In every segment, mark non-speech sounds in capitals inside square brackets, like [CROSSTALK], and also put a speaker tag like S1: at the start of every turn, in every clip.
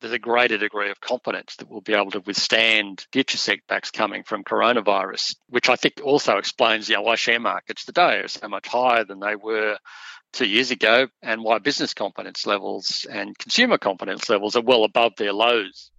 S1: there's a greater degree of confidence that we'll be able to withstand future setbacks coming from coronavirus, which I think also explains you know, why share markets today are so much higher than they were two years ago and why business confidence levels and consumer confidence levels are well above their lows.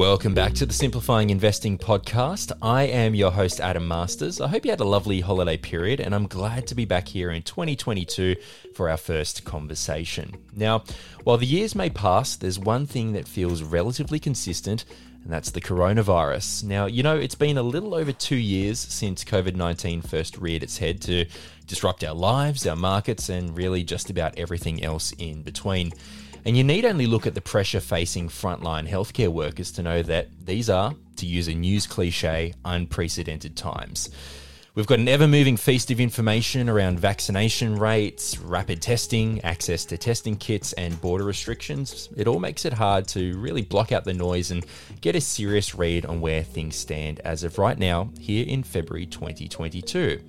S2: Welcome back to the Simplifying Investing podcast. I am your host, Adam Masters. I hope you had a lovely holiday period, and I'm glad to be back here in 2022 for our first conversation. Now, while the years may pass, there's one thing that feels relatively consistent, and that's the coronavirus. Now, you know, it's been a little over two years since COVID 19 first reared its head to disrupt our lives, our markets, and really just about everything else in between. And you need only look at the pressure facing frontline healthcare workers to know that these are, to use a news cliche, unprecedented times. We've got an ever moving feast of information around vaccination rates, rapid testing, access to testing kits, and border restrictions. It all makes it hard to really block out the noise and get a serious read on where things stand as of right now, here in February 2022.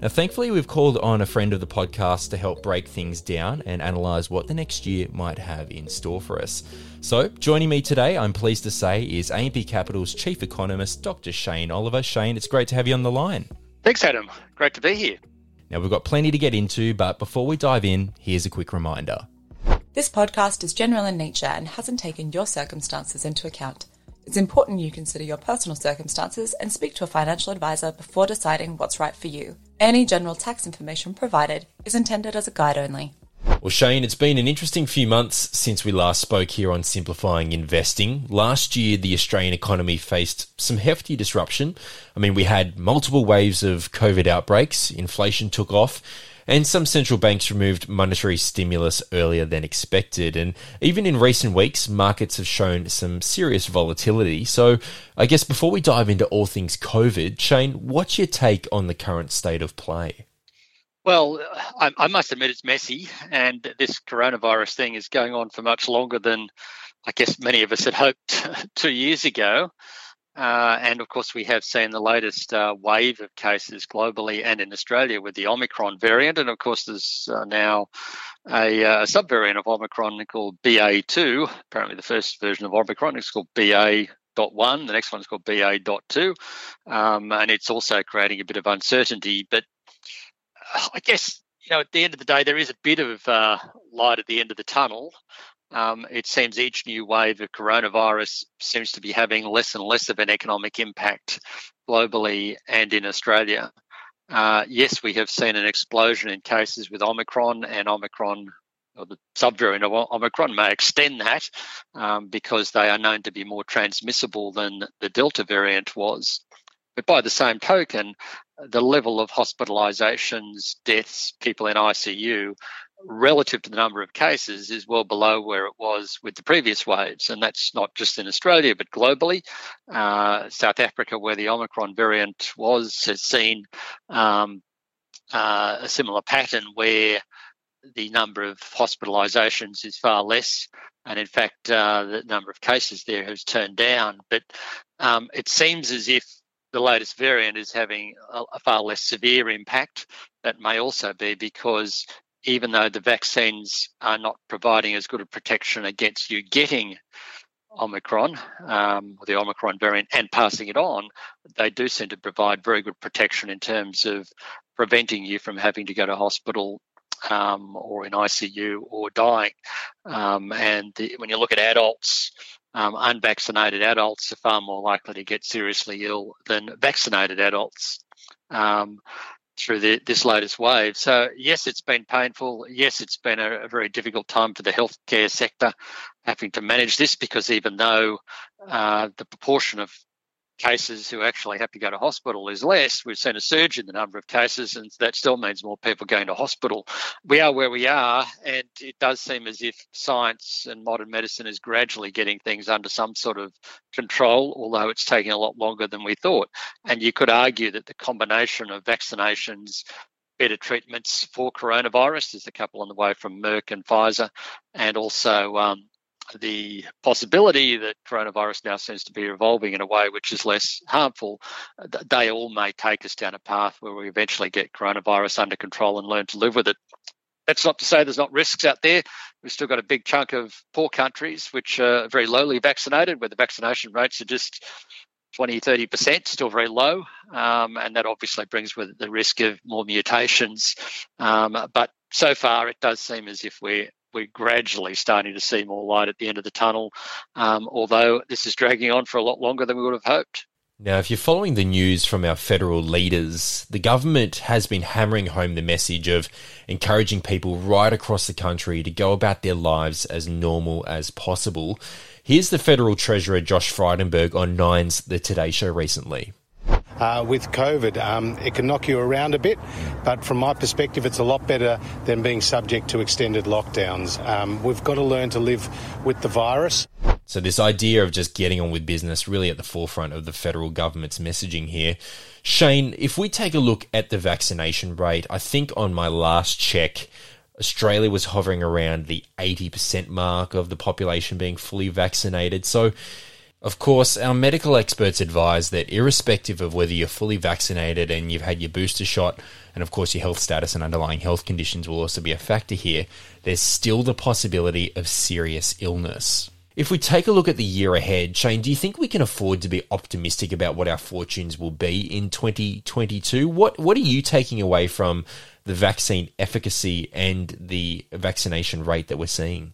S2: Now, thankfully, we've called on a friend of the podcast to help break things down and analyse what the next year might have in store for us. So, joining me today, I'm pleased to say, is AMP Capital's Chief Economist, Dr. Shane Oliver. Shane, it's great to have you on the line.
S1: Thanks, Adam. Great to be here.
S2: Now, we've got plenty to get into, but before we dive in, here's a quick reminder.
S3: This podcast is general in nature and hasn't taken your circumstances into account. It's important you consider your personal circumstances and speak to a financial advisor before deciding what's right for you. Any general tax information provided is intended as a guide only.
S2: Well, Shane, it's been an interesting few months since we last spoke here on Simplifying Investing. Last year, the Australian economy faced some hefty disruption. I mean, we had multiple waves of COVID outbreaks, inflation took off, and some central banks removed monetary stimulus earlier than expected. And even in recent weeks, markets have shown some serious volatility. So, I guess before we dive into all things COVID, Shane, what's your take on the current state of play?
S1: Well, I, I must admit it's messy, and this coronavirus thing is going on for much longer than I guess many of us had hoped [LAUGHS] two years ago. Uh, and of course, we have seen the latest uh, wave of cases globally and in Australia with the Omicron variant. And of course, there's uh, now a, uh, subvariant of Omicron called BA2. Apparently, the first version of Omicron is called BA.1. The next one is called BA.2. Um, and it's also creating a bit of uncertainty. But uh, I guess, you know, at the end of the day, there is a bit of uh, light at the end of the tunnel. Um, it seems each new wave of coronavirus seems to be having less and less of an economic impact globally and in Australia. Uh, yes, we have seen an explosion in cases with Omicron, and Omicron, or the subvariant of Omicron, may extend that um, because they are known to be more transmissible than the Delta variant was. But by the same token, the level of hospitalizations, deaths, people in ICU relative to the number of cases is well below where it was with the previous waves. And that's not just in Australia, but globally. Uh, South Africa, where the Omicron variant was, has seen um, uh, a similar pattern where the number of hospitalizations is far less. And in fact, uh, the number of cases there has turned down. But um, it seems as if the latest variant is having a, a, far less severe impact. That may also be because even though the vaccines are not providing as good a protection against you getting Omicron, um, the Omicron variant, and passing it on, they do seem to provide very good protection in terms of preventing you from having to go to hospital um, or in ICU or dying. Um, and the, when you look at adults, um, unvaccinated adults are far more likely to get seriously ill than vaccinated adults. Um, through the, this latest wave. So, yes, it's been painful. Yes, it's been a, a, very difficult time for the healthcare sector having to manage this because even though uh, the proportion of cases who actually have to go to hospital is less. We've seen a surge in the number of cases, and that still means more people going to hospital. We are where we are, and it does seem as if science and modern medicine is gradually getting things under some sort of control, although it's taking a lot longer than we thought. And you could argue that the combination of vaccinations, better treatments for coronavirus. There's a couple on the way from Merck and Pfizer, and also um, the possibility that coronavirus now seems to be evolving in a way which is less harmful, they all may take us down a path where we eventually get coronavirus under control and learn to live with it. That's not to say there's not risks out there. We've still got a big chunk of poor countries which are very lowly vaccinated, where the vaccination rates are just 20, 30%, still very low. Um, and that obviously brings with it the risk of more mutations. Um, but so far, it does seem as if we're we're gradually starting to see more light at the end of the tunnel, um, although this is dragging on for a lot longer than we would have hoped.
S2: Now, if you're following the news from our federal leaders, the government has been hammering home the message of encouraging people right across the country to go about their lives as normal as possible. Here's the federal treasurer Josh Frydenberg on Nine's The Today Show recently.
S4: Uh, with COVID. Um, it can knock you around a bit, but from my perspective, it's a lot better than being subject to extended lockdowns. Um, we've got to learn to live with the virus.
S2: So, this idea of just getting on with business really at the forefront of the federal government's messaging here. Shane, if we take a look at the vaccination rate, I think on my last check, Australia was hovering around the 80% mark of the population being fully vaccinated. So, of course, our medical experts advise that irrespective of whether you're fully vaccinated and you've had your booster shot, and of course your health status and underlying health conditions will also be a factor here, there's still the possibility of serious illness. If we take a look at the year ahead, Shane, do you think we can afford to be optimistic about what our fortunes will be in 2022? What what are you taking away from the vaccine efficacy and the vaccination rate that we're seeing?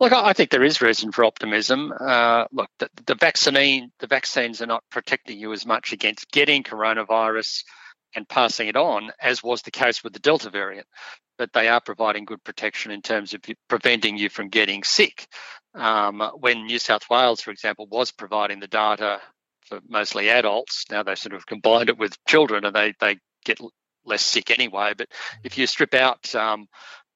S1: Look, I think there is reason for optimism. Uh, look, the, the vaccine, the vaccines are not protecting you as much against getting coronavirus and passing it on as was the case with the Delta variant but they are providing good protection in terms of preventing you from getting sick. Um, when New South Wales, for example, was providing the data for mostly adults, now they sort of combined it with children and they, they get less sick anyway. But if you strip out um,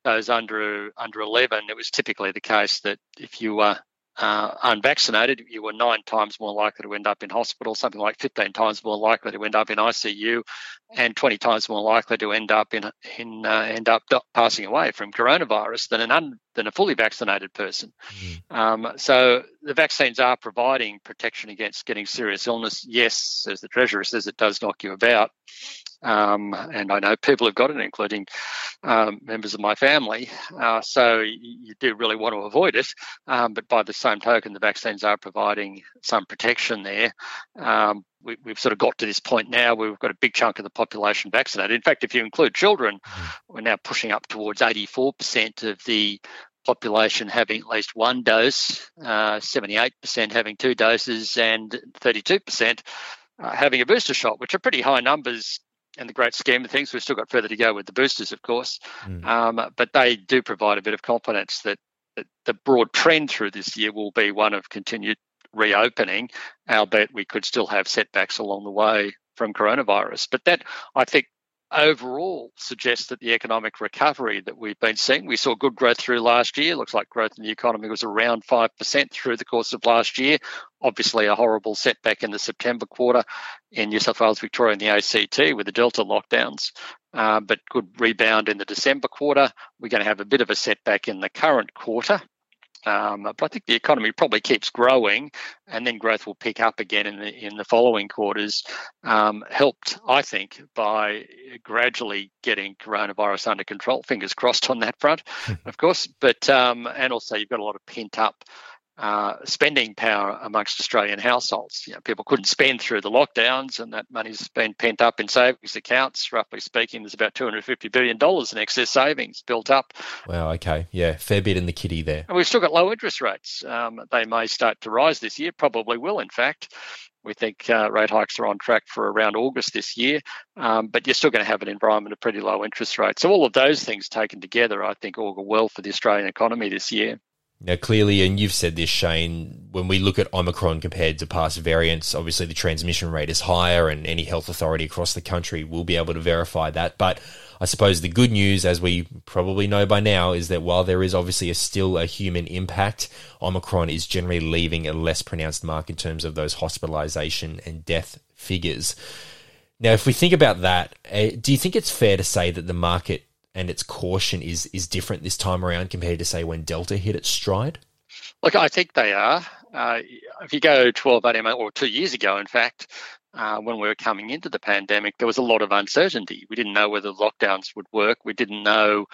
S1: those under under 11, it was typically the case that if you were uh, unvaccinated, you were nine times more likely to end up in hospital, something like 15 times more likely to end up in ICU, and 20 times more likely to end up in in uh, end up passing away from coronavirus than an un, than a fully vaccinated person. Mm. Um, so the vaccines are providing protection against getting serious illness. Yes, as the treasurer says, it does knock you about. Um, and I know people have got it, including um, members of my family. Uh, so you, do really want to avoid it. Um, but by the same token, the vaccines are providing some protection there. Um, we, have sort of got to this point now where we've got a big chunk of the population vaccinated. In fact, if you include children, mm. we're now pushing up towards 84% of the population having at least one dose, uh, 78% having two doses, and 32% uh, having a booster shot, which are pretty high numbers in the great scheme of things. We've still got further to go with the boosters, of course, mm. um, but they do provide a bit of confidence that, that the broad trend through this year will be one of continued reopening, albeit we could still have setbacks along the way from coronavirus. But that, I think, overall suggests that the economic recovery that we've been seeing, we saw good growth through last year. Looks like growth in the economy was around 5% through the course of last year. Obviously, a horrible setback in the September quarter in New South Wales, Victoria, and the ACT with the Delta lockdowns. Uh, but good rebound in the December quarter. We're going to have a bit of a setback in the current quarter. Um, but I think the economy probably keeps growing, and then growth will pick up again in the in the following quarters. Um, helped, I think, by gradually getting coronavirus under control. Fingers crossed on that front, [LAUGHS] of course. But um, and also you've got a lot of pent up uh, spending power amongst Australian households. You know, people couldn't spend through the lockdowns, and that money's been pent up in savings accounts. Roughly speaking, there's about 250 billion dollars in excess savings built up.
S2: Wow. Okay. Yeah, fair bit in the kitty there.
S1: And we've still got low interest rates. Um, they may start to rise this year. Probably will, in fact. We think uh, rate hikes are on track for around August this year, um, but you're still going to have an environment of pretty low interest rates. So all of those things taken together, I think, augur well for the Australian economy this year.
S2: Now, clearly, and you've said this, Shane, when we look at Omicron compared to past variants, obviously the transmission rate is higher, and any health authority across the country will be able to verify that. But I suppose the good news, as we probably know by now, is that while there is obviously a, still a human impact, Omicron is generally leaving a less pronounced mark in terms of those hospitalization and death figures. Now, if we think about that, uh, do you think it's fair to say that the market and its caution is is different this time around compared to say when Delta hit its stride?
S1: Look, I think they are. Uh, if you go 12, 18 or two years ago, in fact, uh, when we were coming into the pandemic, there was a lot of uncertainty. We didn't know whether lockdowns would work. We didn't know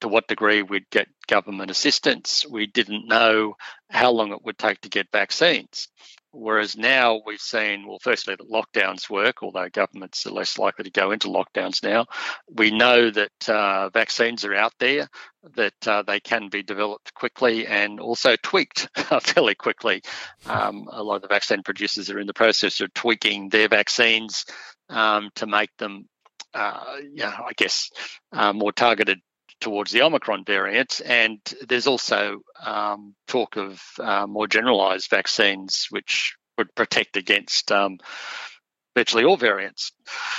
S1: to what degree we'd get government assistance. We didn't know how long it would take to get vaccines. Whereas now we've seen, well, firstly, that lockdowns work, although governments are less likely to go into lockdowns now. We know that uh, vaccines are out there, that uh, they can be developed quickly and also tweaked [LAUGHS] fairly quickly. Um, a lot of the vaccine producers are in the process of tweaking their vaccines um, to make them, uh, yeah, I guess, uh, more targeted towards the Omicron variant. And there's also um, talk of uh, more generalized vaccines, which would protect against um, virtually all variants.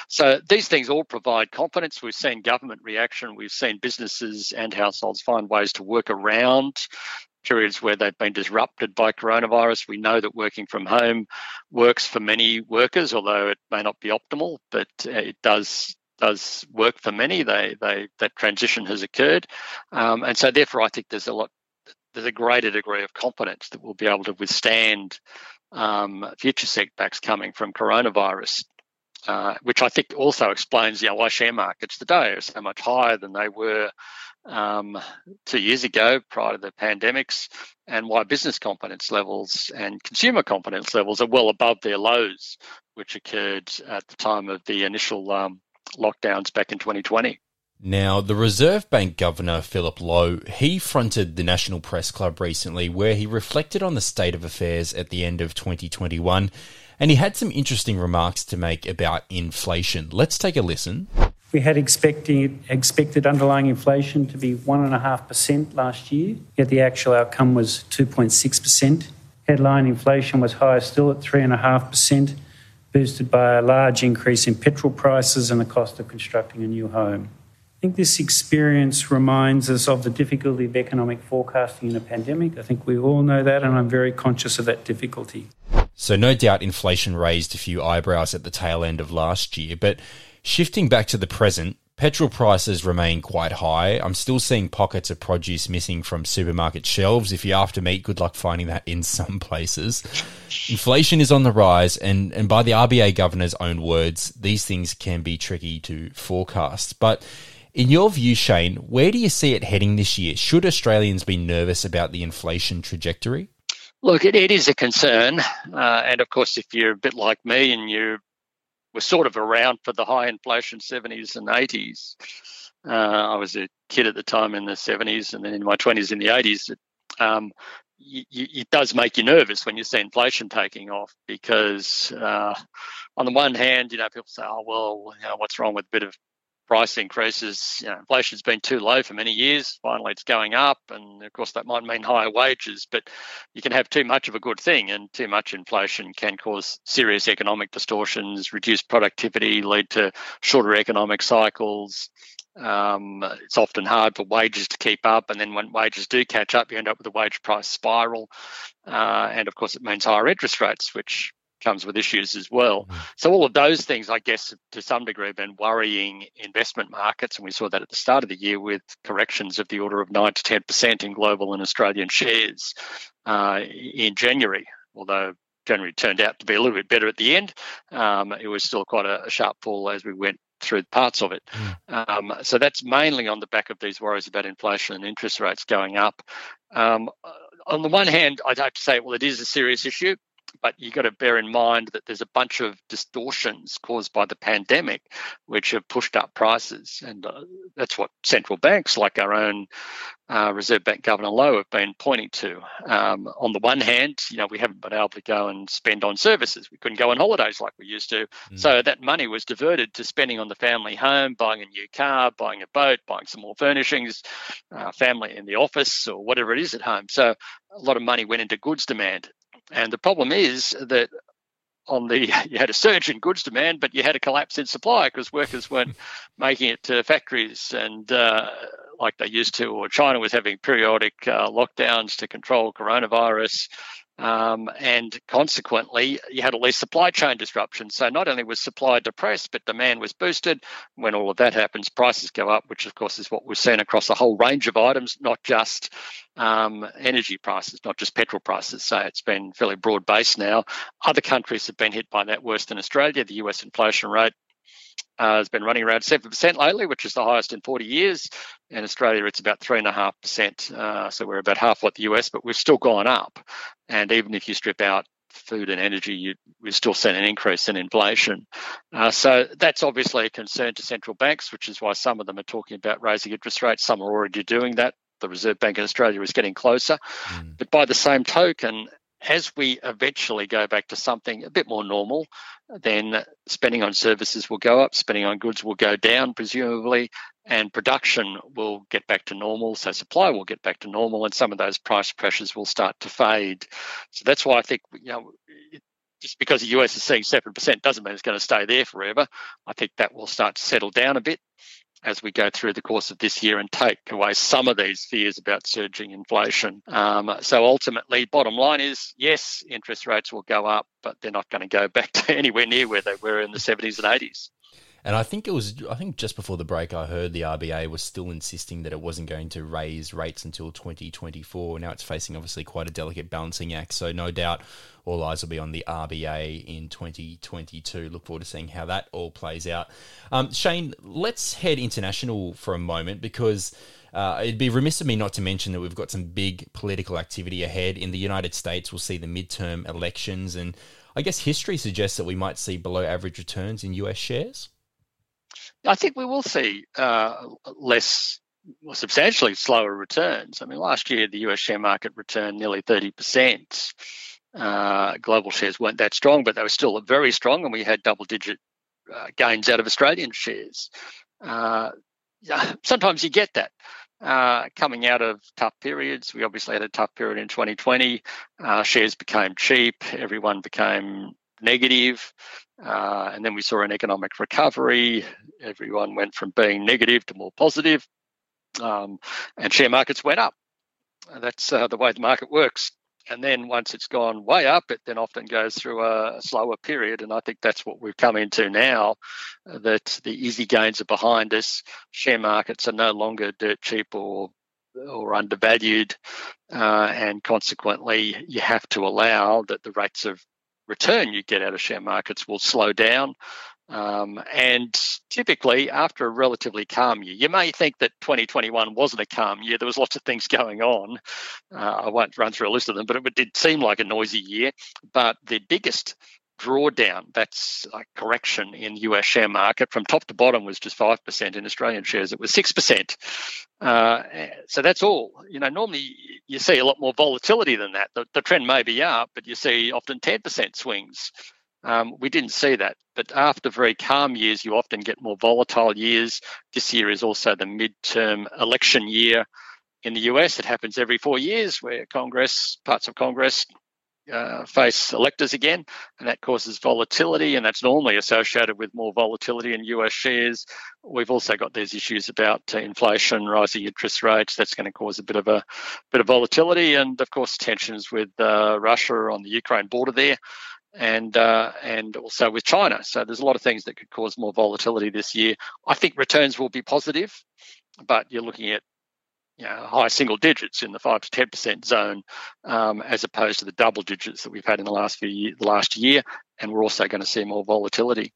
S1: So these things all provide confidence. We've seen government reaction, we've seen businesses and households find ways to work around periods where they've been disrupted by coronavirus. We know that working from home works for many workers, although it may not be optimal, but it does does work for many. They they that transition has occurred, um, and so therefore I think there's a lot there's a greater degree of confidence that we'll be able to withstand um, future setbacks coming from coronavirus. Uh, which I think also explains you know, why share markets today are so much higher than they were um, two years ago prior to the pandemics, and why business confidence levels and consumer confidence levels are well above their lows, which occurred at the time of the initial um, lockdowns back in 2020.
S2: Now, the Reserve Bank Governor Philip Lowe, he fronted the National Press Club recently where he reflected on the state of affairs at the end of 2021 and he had some interesting remarks to make about inflation. Let's take a listen.
S5: We had expecting, expected underlying inflation to be 1.5% last year, yet the actual outcome was 2.6%. Headline inflation was higher still at 3.5%, boosted by a large increase in petrol prices and the cost of constructing a new home. I think this experience reminds us of the difficulty of economic forecasting in a pandemic. I think we all know that, and I'm very conscious of that difficulty.
S2: So, no doubt inflation raised a few eyebrows at the tail end of last year, but shifting back to the present, Petrol prices remain quite high. I'm still seeing pockets of produce missing from supermarket shelves. If you're after meat, good luck finding that in [LAUGHS] some places. Inflation is on the rise, and, and by the RBA governor's own words, these things can be tricky to forecast. But in your view, Shane, where do you see it heading this year? Should Australians be nervous about the inflation trajectory?
S1: Look, it, it is a concern. Uh, and of course, if you're a bit like me and you're were sort of around for the high inflation 70s and 80s. Uh, I was a kid at the time in the 70s and then in my 20s in the 80s. Um, it does make you nervous when you see inflation taking off because, uh, on the one hand, you know, people say, oh, well, you know, what's wrong with a bit of price increases. You know, inflation's been too low for many years. Finally, it's going up, and of course, that might mean higher wages. But you can have too much of a good thing, and too much inflation can cause serious economic distortions, reduce productivity, lead to shorter economic cycles. Um, it's often hard for wages to keep up, and then when wages do catch up, you end up with a wage price spiral. Uh, and of course, it means higher interest rates, which comes with issues as well. Mm. So all of those things, I guess, to some degree, have been worrying investment markets, and we saw that at the start of the year with corrections of the order of nine to ten percent in global and Australian shares uh, in January. Although January turned out to be a little bit better at the end, um, it was still quite a, a, sharp fall as we went through parts of it. Mm. Um, so that's mainly on the back of these worries about inflation and interest rates going up. Um, on the one hand, I'd have to say, well, it is a serious issue but you've got to bear in mind that there's a bunch of distortions caused by the pandemic which have pushed up prices. And uh, that's what central banks, like our own uh, Reserve Bank Governor Lowe, have been pointing to. Um, on the one hand, you know, we haven't been able to go and spend on services. We couldn't go on holidays like we used to. Mm. So that money was diverted to spending on the family home, buying a new car, buying a boat, buying some more furnishings, uh, family in the office, or whatever it is at home. So a lot of money went into goods demand. And the problem is that on the [LAUGHS] you had a surge in goods demand, but you had a collapse in supply because workers weren't [LAUGHS] making it to factories and uh, like they used to, or China was having periodic uh, lockdowns to control coronavirus. Um, and consequently, you had all these supply chain disruptions. So not only was supply depressed, but demand was boosted. When all of that happens, prices go up, which of course is what we've seen across a whole range of items, not just um, energy prices, not just petrol prices. So it's been fairly broad based now. Other countries have been hit by that worse than Australia. The US inflation rate uh, has been running around 7% lately, which is the highest in 40 years. In Australia, it's about 3.5%. Uh, so we're about half what the US, but we've still gone up. And even if you strip out food and energy, you, we've still seen an increase in inflation. Uh, so that's obviously a concern to central banks, which is why some of them are talking about raising interest rates. Some are already doing that. The Reserve Bank of Australia is getting closer. Mm. But by the same token, as we eventually go back to something a bit more normal, then spending on services will go up, spending on goods will go down, presumably, and production will get back to normal. So supply will get back to normal, and some of those price pressures will start to fade. So that's why I think you know. just because the US is seeing 7% doesn't mean it's going to stay there forever. I think that will start to settle down a bit as we go through the course of this year and take away some of these fears about surging inflation. Um, so ultimately, bottom line is yes, interest rates will go up, but they're not going to go back [LAUGHS] to anywhere near where they were in the 70s and 80s.
S2: And I think it was, I think just before the break, I heard the RBA was still insisting that it wasn't going to raise rates until 2024. Now it's facing obviously quite a delicate balancing act. So no doubt all eyes will be on the RBA in 2022. Look forward to seeing how that all plays out. Um, Shane, let's head international for a moment because. Uh, it'd be remiss of me not to mention that we've got some big political activity ahead. In the United States, we'll see the midterm elections, and I guess history suggests that we might see below average returns in US shares.
S1: I think we will see uh, less, well, substantially slower returns. I mean, last year the US share market returned nearly 30%. Uh, global shares weren't that strong, but they were still very strong, and we had double digit uh, gains out of Australian shares. Uh, sometimes you get that. Uh, coming out of tough periods, we obviously had a tough period in 2020. Uh, shares became cheap, everyone became negative. Uh, and then we saw an economic recovery. Everyone went from being negative to more positive, um, and share markets went up. That's uh, the way the market works. And then once it's gone way up, it then often goes through a, a slower period. And I think that's what we've come into now uh, that the easy gains are behind us. Share markets are no longer dirt cheap or or undervalued, uh, and consequently, you have to allow that the rates of return you get out of share markets will slow down. Um, and typically, after a relatively calm year, you may think that 2021 wasn't a calm year. There was lots of things going on. Uh, I won't run through a list of them, but it did seem like a noisy year. But the biggest drawdown, that's a correction in US share market from top to bottom was just 5%. In Australian shares, it was 6%. Uh, so that's all. You know, normally you see a lot more volatility than that. The, the trend may be up, but you see often 10% swings. Um, we didn't see that. But after very calm years, you often get more volatile years. This year is also the midterm election year in the US. It happens every four years where Congress, parts of Congress uh, face electors again, and that causes volatility, and that's normally associated with more volatility in US shares. We've also got these issues about uh, inflation, rising interest rates. That's going to cause a bit of a bit of volatility, and of course tensions with uh, Russia on the Ukraine border there, and uh, and also with China. So there's a lot of things that could cause more volatility this year. I think returns will be positive, but you're looking at you know, high single digits in the five to ten percent zone, um, as opposed to the double digits that we've had in the last few year, the last year, and we're also going to see more volatility.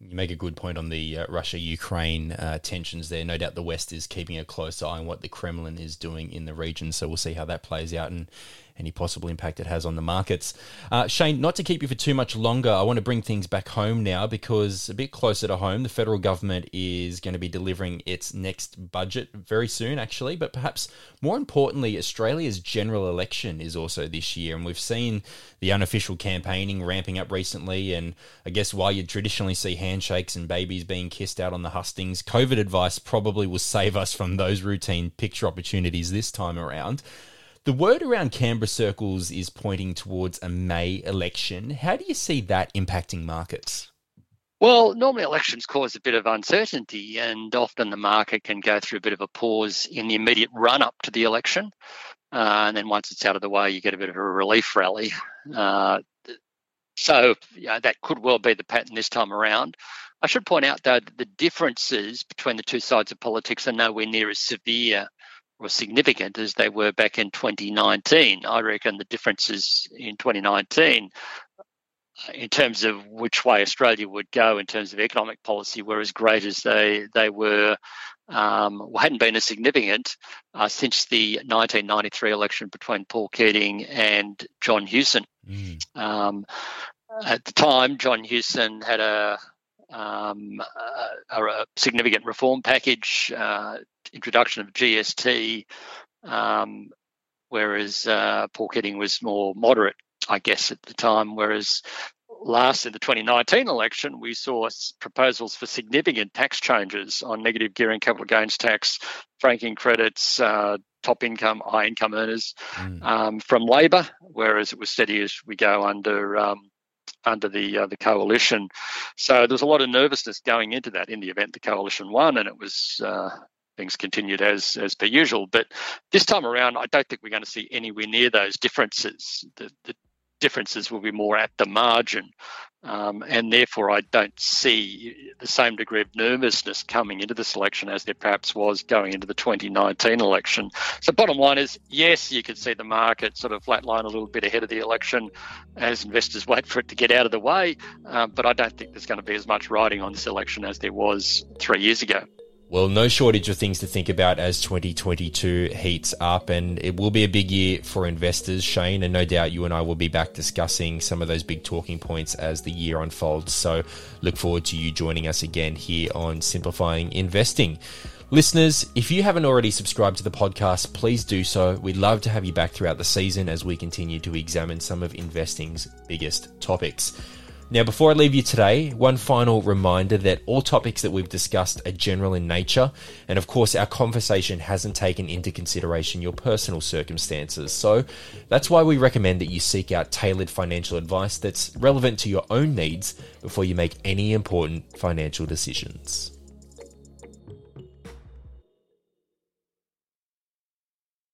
S2: You make a good point on the uh, Russia Ukraine uh, tensions there. No doubt the West is keeping a close eye on what the Kremlin is doing in the region. So we'll see how that plays out and any possible impact it has on the markets. Uh, Shane, not to keep you for too much longer, I want to bring things back home now because a bit closer to home, the federal government is going to be delivering its next budget very soon, actually. But perhaps more importantly, Australia's general election is also this year, and we've seen the unofficial campaigning ramping up recently. And I guess while you traditionally see handshakes and babies being kissed out on the hustings, COVID advice probably will save us from those routine picture opportunities this time around. The word around Canberra circles is pointing towards a May election. How do you see that impacting markets?
S1: Well, normally elections cause a bit of uncertainty, and often the market can go through a bit of a pause in the immediate run up to the election. uh, and then once it's out of the way, you get a bit of a relief rally. Uh, so yeah, that could well be the pattern this time around. I should point out, though, that the differences between the two sides of politics are nowhere near as severe or significant as they were back in 2019. I reckon the differences in 2019 uh, in terms of which way Australia would go in terms of economic policy were as great as they they were um, hadn't been as significant uh, since the 1993 election between Paul Keating and John Hewson. Mm. Um, at the time, John Hewson had a, um, a, a significant reform package, uh, introduction of GST, um, whereas uh, Paul Keating was more moderate, I guess, at the time. Whereas last in the 2019 election, we saw proposals for significant tax changes on negative gearing capital gains tax, franking credits, uh, top income, high income earners mm. um, from Labor, whereas it was steady as we go under. Um, under the uh, the coalition, so there was a lot of nervousness going into that. In the event the coalition won, and it was uh, things continued as as per usual. But this time around, I don't think we're going to see anywhere near those differences. The, the differences will be more at the margin. Um, and therefore, I don't see the same degree of nervousness coming into this election as there perhaps was going into the 2019 election. So, bottom line is yes, you could see the market sort of flatline a little bit ahead of the election as investors wait for it to get out of the way. Um, but I don't think there's going to be as much riding on this election as there was three years ago.
S2: Well, no shortage of things to think about as 2022 heats up, and it will be a big year for investors, Shane. And no doubt you and I will be back discussing some of those big talking points as the year unfolds. So, look forward to you joining us again here on Simplifying Investing. Listeners, if you haven't already subscribed to the podcast, please do so. We'd love to have you back throughout the season as we continue to examine some of investing's biggest topics. Now, before I leave you today, one final reminder that all topics that we've discussed are general in nature, and of course, our conversation hasn't taken into consideration your personal circumstances. So, that's why we recommend that you seek out tailored financial advice that's relevant to your own needs before you make any important financial decisions.